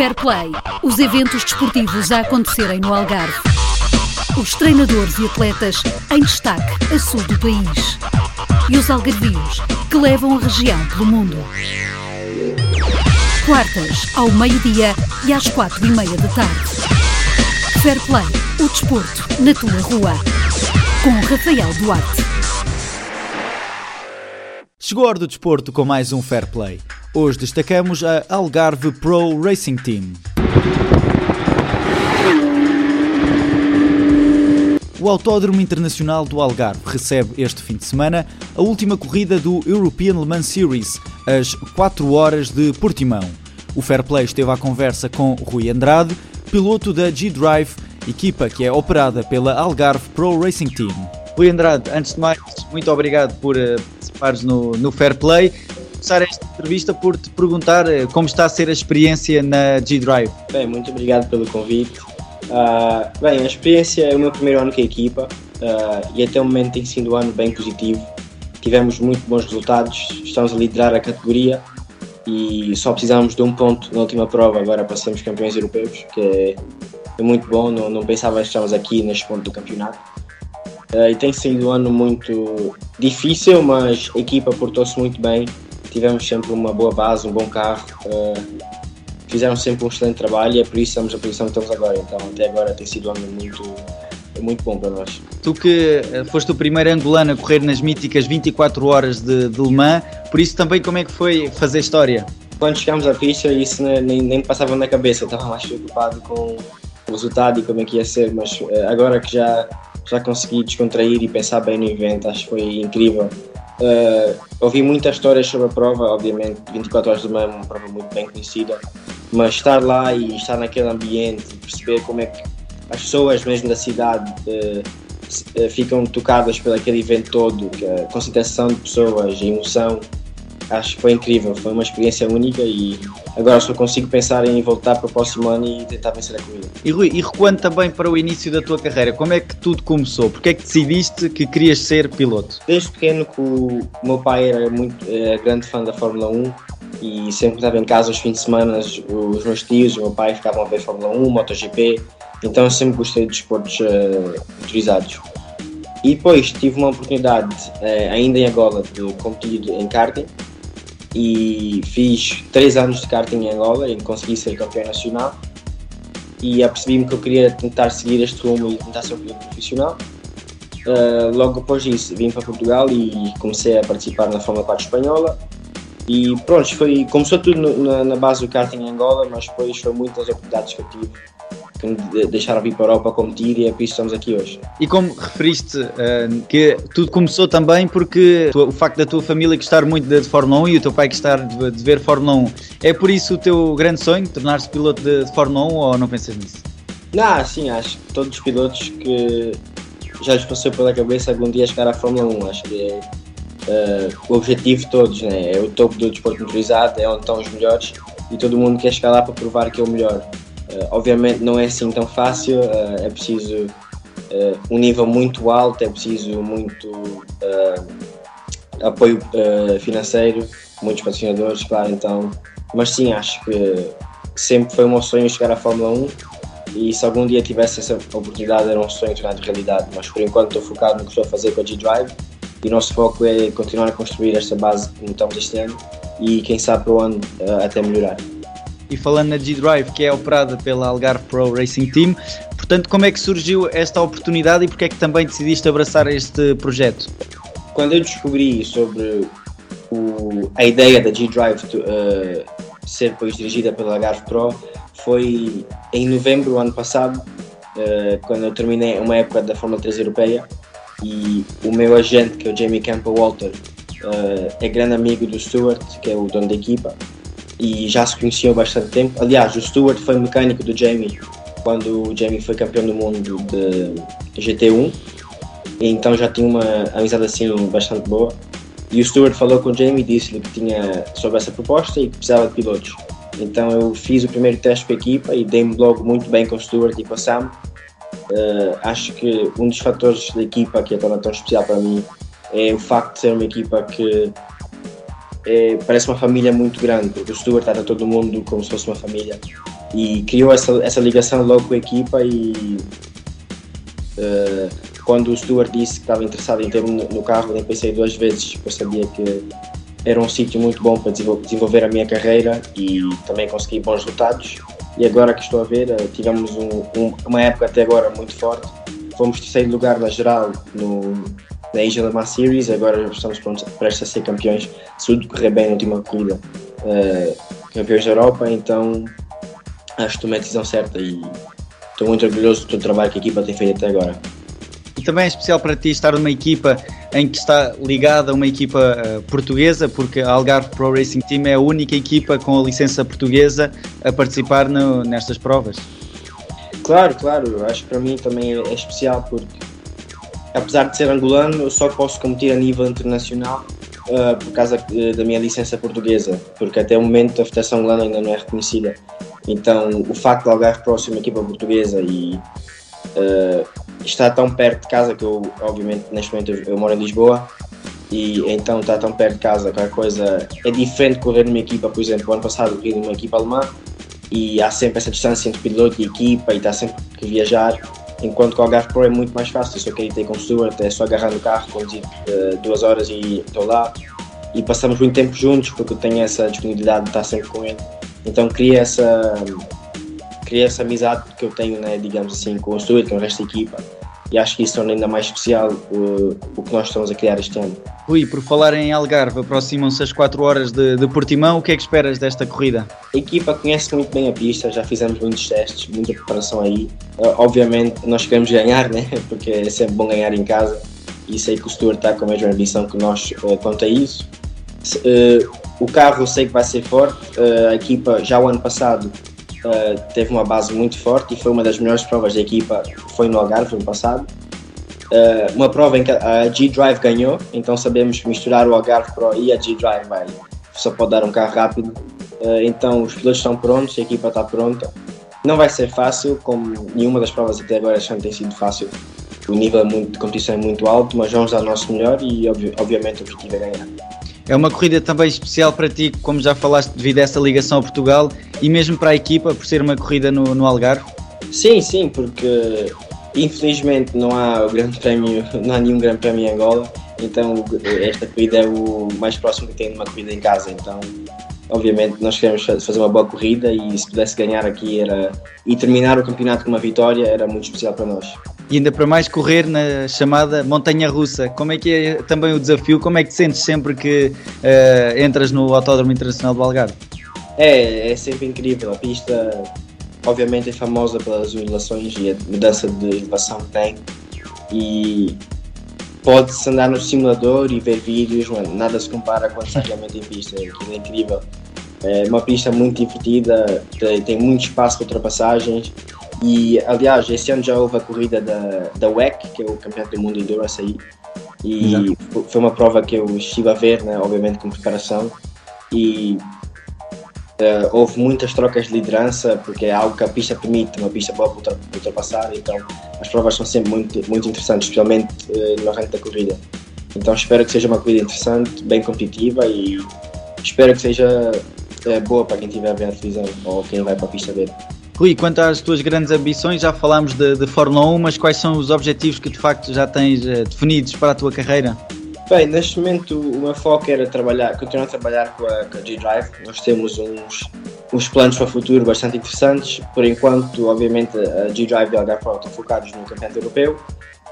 Fair Play, os eventos desportivos a acontecerem no Algarve. Os treinadores e atletas em destaque a sul do país. E os algarvios que levam a região pelo mundo. Quartas, ao meio-dia e às quatro e meia da tarde. Fair Play, o desporto na tua rua. Com Rafael Duarte. Chegou a hora do desporto com mais um Fair Play. Hoje destacamos a Algarve Pro Racing Team. O Autódromo Internacional do Algarve recebe este fim de semana a última corrida do European Le Mans Series, às 4 horas de Portimão. O Fair Play esteve à conversa com Rui Andrade, piloto da G-Drive, equipa que é operada pela Algarve Pro Racing Team. Rui Andrade, antes de mais, muito obrigado por uh, participares no, no Fair Play. Começar esta entrevista por te perguntar uh, como está a ser a experiência na G-Drive. Bem, muito obrigado pelo convite. Uh, bem, a experiência é o meu primeiro ano com a equipa uh, e até o momento tem sido um ano bem positivo. Tivemos muito bons resultados, estamos a liderar a categoria e só precisamos de um ponto na última prova agora para sermos campeões europeus, que é, é muito bom, não, não pensava que estávamos aqui neste ponto do campeonato. Uh, e tem sido um ano muito difícil, mas a equipa portou-se muito bem, tivemos sempre uma boa base, um bom carro fizeram sempre um excelente trabalho e é por isso estamos na posição que estamos agora. Então, até agora tem sido um ano muito, muito bom para nós. Tu que eh, foste o primeiro angolano a correr nas míticas 24 horas de, de Le Mans, por isso também como é que foi fazer história? Quando chegámos à pista, isso nem, nem passava na cabeça, eu estava mais preocupado com o resultado e como é que ia ser, mas eh, agora que já, já consegui descontrair e pensar bem no evento, acho que foi incrível. Uh, ouvi muitas histórias sobre a prova, obviamente 24 horas de manhã é uma prova muito bem conhecida, mas estar lá e estar naquele ambiente, perceber como é que as pessoas mesmo da cidade uh, ficam tocadas pelo aquele evento todo, a concentração de pessoas, a emoção, acho que foi incrível, foi uma experiência única e agora só consigo pensar em voltar para o próximo ano e tentar vencer a corrida. E Rui, e recuando também para o início da tua carreira, como é que tudo começou? Porquê é que decidiste que querias ser piloto? Desde pequeno que o meu pai era muito era grande fã da Fórmula 1 e sempre estava em casa aos fins de semana, os meus tios, o meu pai ficavam a ver Fórmula 1, MotoGP, então eu sempre gostei de esportes uh, motorizados. E depois tive uma oportunidade, uh, ainda em Angola, de competir em karting e fiz três anos de karting em Angola e consegui ser campeão nacional. E apercebi-me que eu queria tentar seguir este rumo e tentar ser um profissional. Uh, logo depois disso vim para Portugal e comecei a participar na Fórmula 4 espanhola. E pronto, foi, começou tudo no, na, na, base do karting em Angola, mas depois foram muitas oportunidades que eu tive que me deixaram vir para a Europa competir e é por isso que estamos aqui hoje. E como referiste uh, que tudo começou também porque tu, o facto da tua família gostar muito de, de, Fórmula 1 e o teu pai gostar de, de, ver Fórmula 1, é por isso o teu grande sonho, tornar-se piloto de, de, Fórmula 1 ou não pensas nisso? Não, sim, acho que todos os pilotos que já lhes passou pela cabeça algum dia chegar à Fórmula 1, acho que é uh, o objetivo de todos, né? é o topo do desporto motorizado, é onde estão os melhores e todo mundo quer chegar lá para provar que é o melhor. Uh, obviamente não é assim tão fácil, uh, é preciso um nível muito alto, é preciso muito apoio financeiro, muitos patrocinadores, claro, então. Mas sim, acho que sempre foi meu sonho chegar à Fórmula 1 e se algum dia tivesse essa oportunidade era um sonho tornado realidade, mas por enquanto estou focado no que estou a fazer com a G-Drive e o nosso foco é continuar a construir esta base como estamos este ano e quem sabe para o ano uh, até melhorar. E falando na G-Drive, que é operada pela Algarve Pro Racing Team, portanto, como é que surgiu esta oportunidade e porque é que também decidiste abraçar este projeto? Quando eu descobri sobre o, a ideia da G-Drive uh, ser depois dirigida pela Algarve Pro, foi em novembro do ano passado, uh, quando eu terminei uma época da Fórmula 3 europeia e o meu agente, que é o Jamie Campbell Walter, uh, é grande amigo do Stuart, que é o dono da equipa, e já se conheciam há bastante tempo. Aliás, o Stuart foi mecânico do Jamie quando o Jamie foi campeão do mundo de GT1, e então já tinha uma amizade assim bastante boa. E o Stuart falou com o Jamie e disse-lhe que tinha sobre essa proposta e que precisava de pilotos. Então eu fiz o primeiro teste com a equipa e dei-me logo muito bem com o Stuart e com a Sam Uh, acho que um dos fatores da equipa que é tão, tão especial para mim é o facto de ser uma equipa que é, parece uma família muito grande, porque o Stuart trata todo mundo como se fosse uma família. e criou essa, essa ligação logo com a equipa e uh, quando o Stuart disse que estava interessado em ter-me no carro, nem pensei duas vezes, porque sabia que era um sítio muito bom para desenvolver a minha carreira e também consegui bons resultados. E agora que estou a ver, eh, tivemos um, um, uma época até agora muito forte. Fomos terceiro lugar na geral no, na Mans Series, agora estamos prontos, prestes a ser campeões, se tudo correr bem na última corrida, uh, campeões da Europa, então acho que tomei a decisão certa e estou muito orgulhoso do trabalho que a equipa tem feito até agora. E também é especial para ti estar numa equipa em que está ligada a uma equipa uh, portuguesa, porque a Algarve Pro Racing Team é a única equipa com a licença portuguesa a participar no, nestas provas. Claro, claro, acho que para mim também é especial porque apesar de ser angolano, eu só posso competir a nível internacional uh, por causa uh, da minha licença portuguesa, porque até o momento a Federação Angolana ainda não é reconhecida. Então, o facto de Algarve ser uma equipa portuguesa e uh, tão perto de casa que eu, obviamente, neste momento eu, moro em Lisboa e então está tão perto de casa que a coisa é diferente correr numa equipa, por exemplo, ano passado corri numa equipa alemã e há sempre essa distância entre piloto e equipa e está sempre que viajar, enquanto que o Algarve Pro é muito mais fácil, eu só quero ter com o Stuart, é só agarrar no carro, conduzir uh, duas horas e estou lá e passamos muito tempo juntos porque eu tenho essa disponibilidade de estar sempre com ele, então cria essa criei essa amizade que eu tenho, né, digamos assim, com o Stuart, com o resto da equipa. E acho que isso torna ainda mais especial uh, o que nós estamos a criar este ano. Rui, por falar em Algarve, aproximam-se as 4 horas de, de, Portimão, o que é que esperas desta corrida? A equipa conhece muito bem a pista, já fizemos muitos testes, muita preparação aí. Uh, obviamente nós queremos ganhar, né? porque é sempre bom ganhar em casa e sei que o Stuart está com a mesma ambição que nós uh, quanto a isso. O carro eu sei que vai ser forte, a equipa já o ano passado uh, teve uma base muito forte e foi uma das melhores provas da equipa, foi no Algarve no passado. Uh, uma prova em que a G-Drive ganhou, então sabemos misturar o Algarve Pro e a G-Drive vai, só pode dar um carro rápido. Uh, então os pilotos estão prontos, a equipa está pronta. Não vai ser fácil, como nenhuma das provas até agora não tem sido fácil. O nível de competição é muito alto, mas vamos dar o nosso melhor e obviamente o objetivo é ganhar. É uma corrida também especial para ti, como já falaste, devido a essa ligação a Portugal e mesmo para a equipa, por ser uma corrida no, no Algarve? Sim, sim, porque infelizmente não há o grande prémio, não há nenhum grande prémio em Angola, então esta corrida é o mais próximo que tem de uma corrida em casa, então obviamente nós queremos fazer uma boa corrida e se pudesse ganhar aqui era e terminar o campeonato com uma vitória era muito especial para nós e ainda para mais correr na chamada montanha russa. Como é que é também o desafio? Como é que te sentes sempre que uh, entras no Autódromo Internacional do Algarve? É, é sempre incrível. A pista, obviamente, é famosa pelas ondulações e a mudança de elevação que tem. E pode-se andar no simulador e ver vídeos, mano, nada se compara com realmente em pista. Aquilo é incrível. É uma pista muito divertida, tem muito espaço para ultrapassagens e, aliás, esse ano já houve a corrida da, da WEC, que é o Campeonato do Mundo Endurance aí. E Exato. foi uma prova que eu estive a ver, né, obviamente com preparação. E uh, houve muitas trocas de liderança, porque é algo que a pista permite, uma pista boa para ultrapassar. Então, as provas são sempre muito, muito interessantes, especialmente uh, no arranque da corrida. Então, espero que seja uma corrida interessante, bem competitiva e espero que seja uh, boa para quem estiver a ver a televisão ou quem vai para a pista ver. Rui, quanto às tuas grandes ambições, já falámos de, de, Fórmula 1, mas quais são os objetivos que de facto já tens definidos para a tua carreira? Bem, neste momento o meu foco era trabalhar, continuar a trabalhar com a, a G-Drive. Nós temos uns, uns planos para o futuro bastante interessantes. Por enquanto, obviamente, a G-Drive e a Algarve estão focados no campeonato europeu,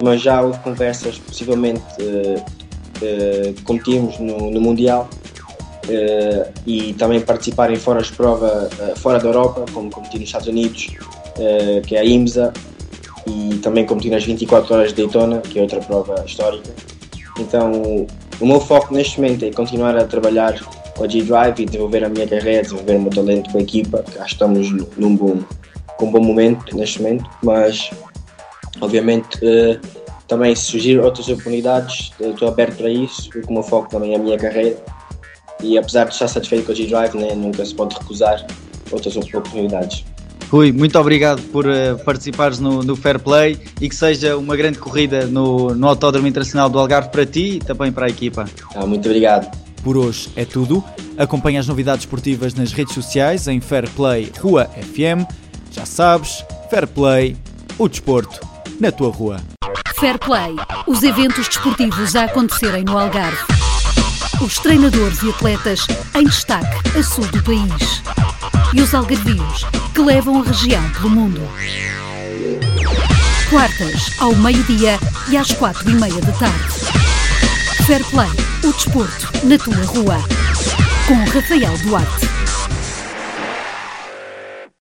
mas já houve conversas, possivelmente, uh, uh, competimos no, no Mundial uh, e também participarem fora de prova, fora da Europa, como competir nos Estados Unidos, que é a IMSA, e também competir nas 24 horas de Daytona, que é outra prova histórica. Então, o meu foco neste momento é continuar a trabalhar com a G-Drive e desenvolver a minha carreira, desenvolver o meu talento com a equipa, que estamos num bom, com um bom momento neste momento, mas obviamente também se surgir outras oportunidades, estou aberto para isso, porque o meu foco também é a minha carreira e apesar de estar satisfeito com a G-Drive, né, nunca se pode recusar outras oportunidades. Rui, muito obrigado por uh, participares no, no, Fair Play e que seja uma grande corrida no, no Autódromo Internacional do Algarve para ti e também para a equipa. Ah, muito obrigado. Por hoje é tudo. Acompanhe as novidades esportivas nas redes sociais em Fair Play Rua FM. Já sabes, Fair Play, o desporto na tua rua. Fair Play, os eventos desportivos a acontecerem no Algarve. Os treinadores e atletas em destaque a sul do país. E os algarvios que levam a região pelo mundo. Quartas, ao meio-dia e às quatro e meia da tarde. Fair Play, o desporto na tua rua. Com Rafael Duarte.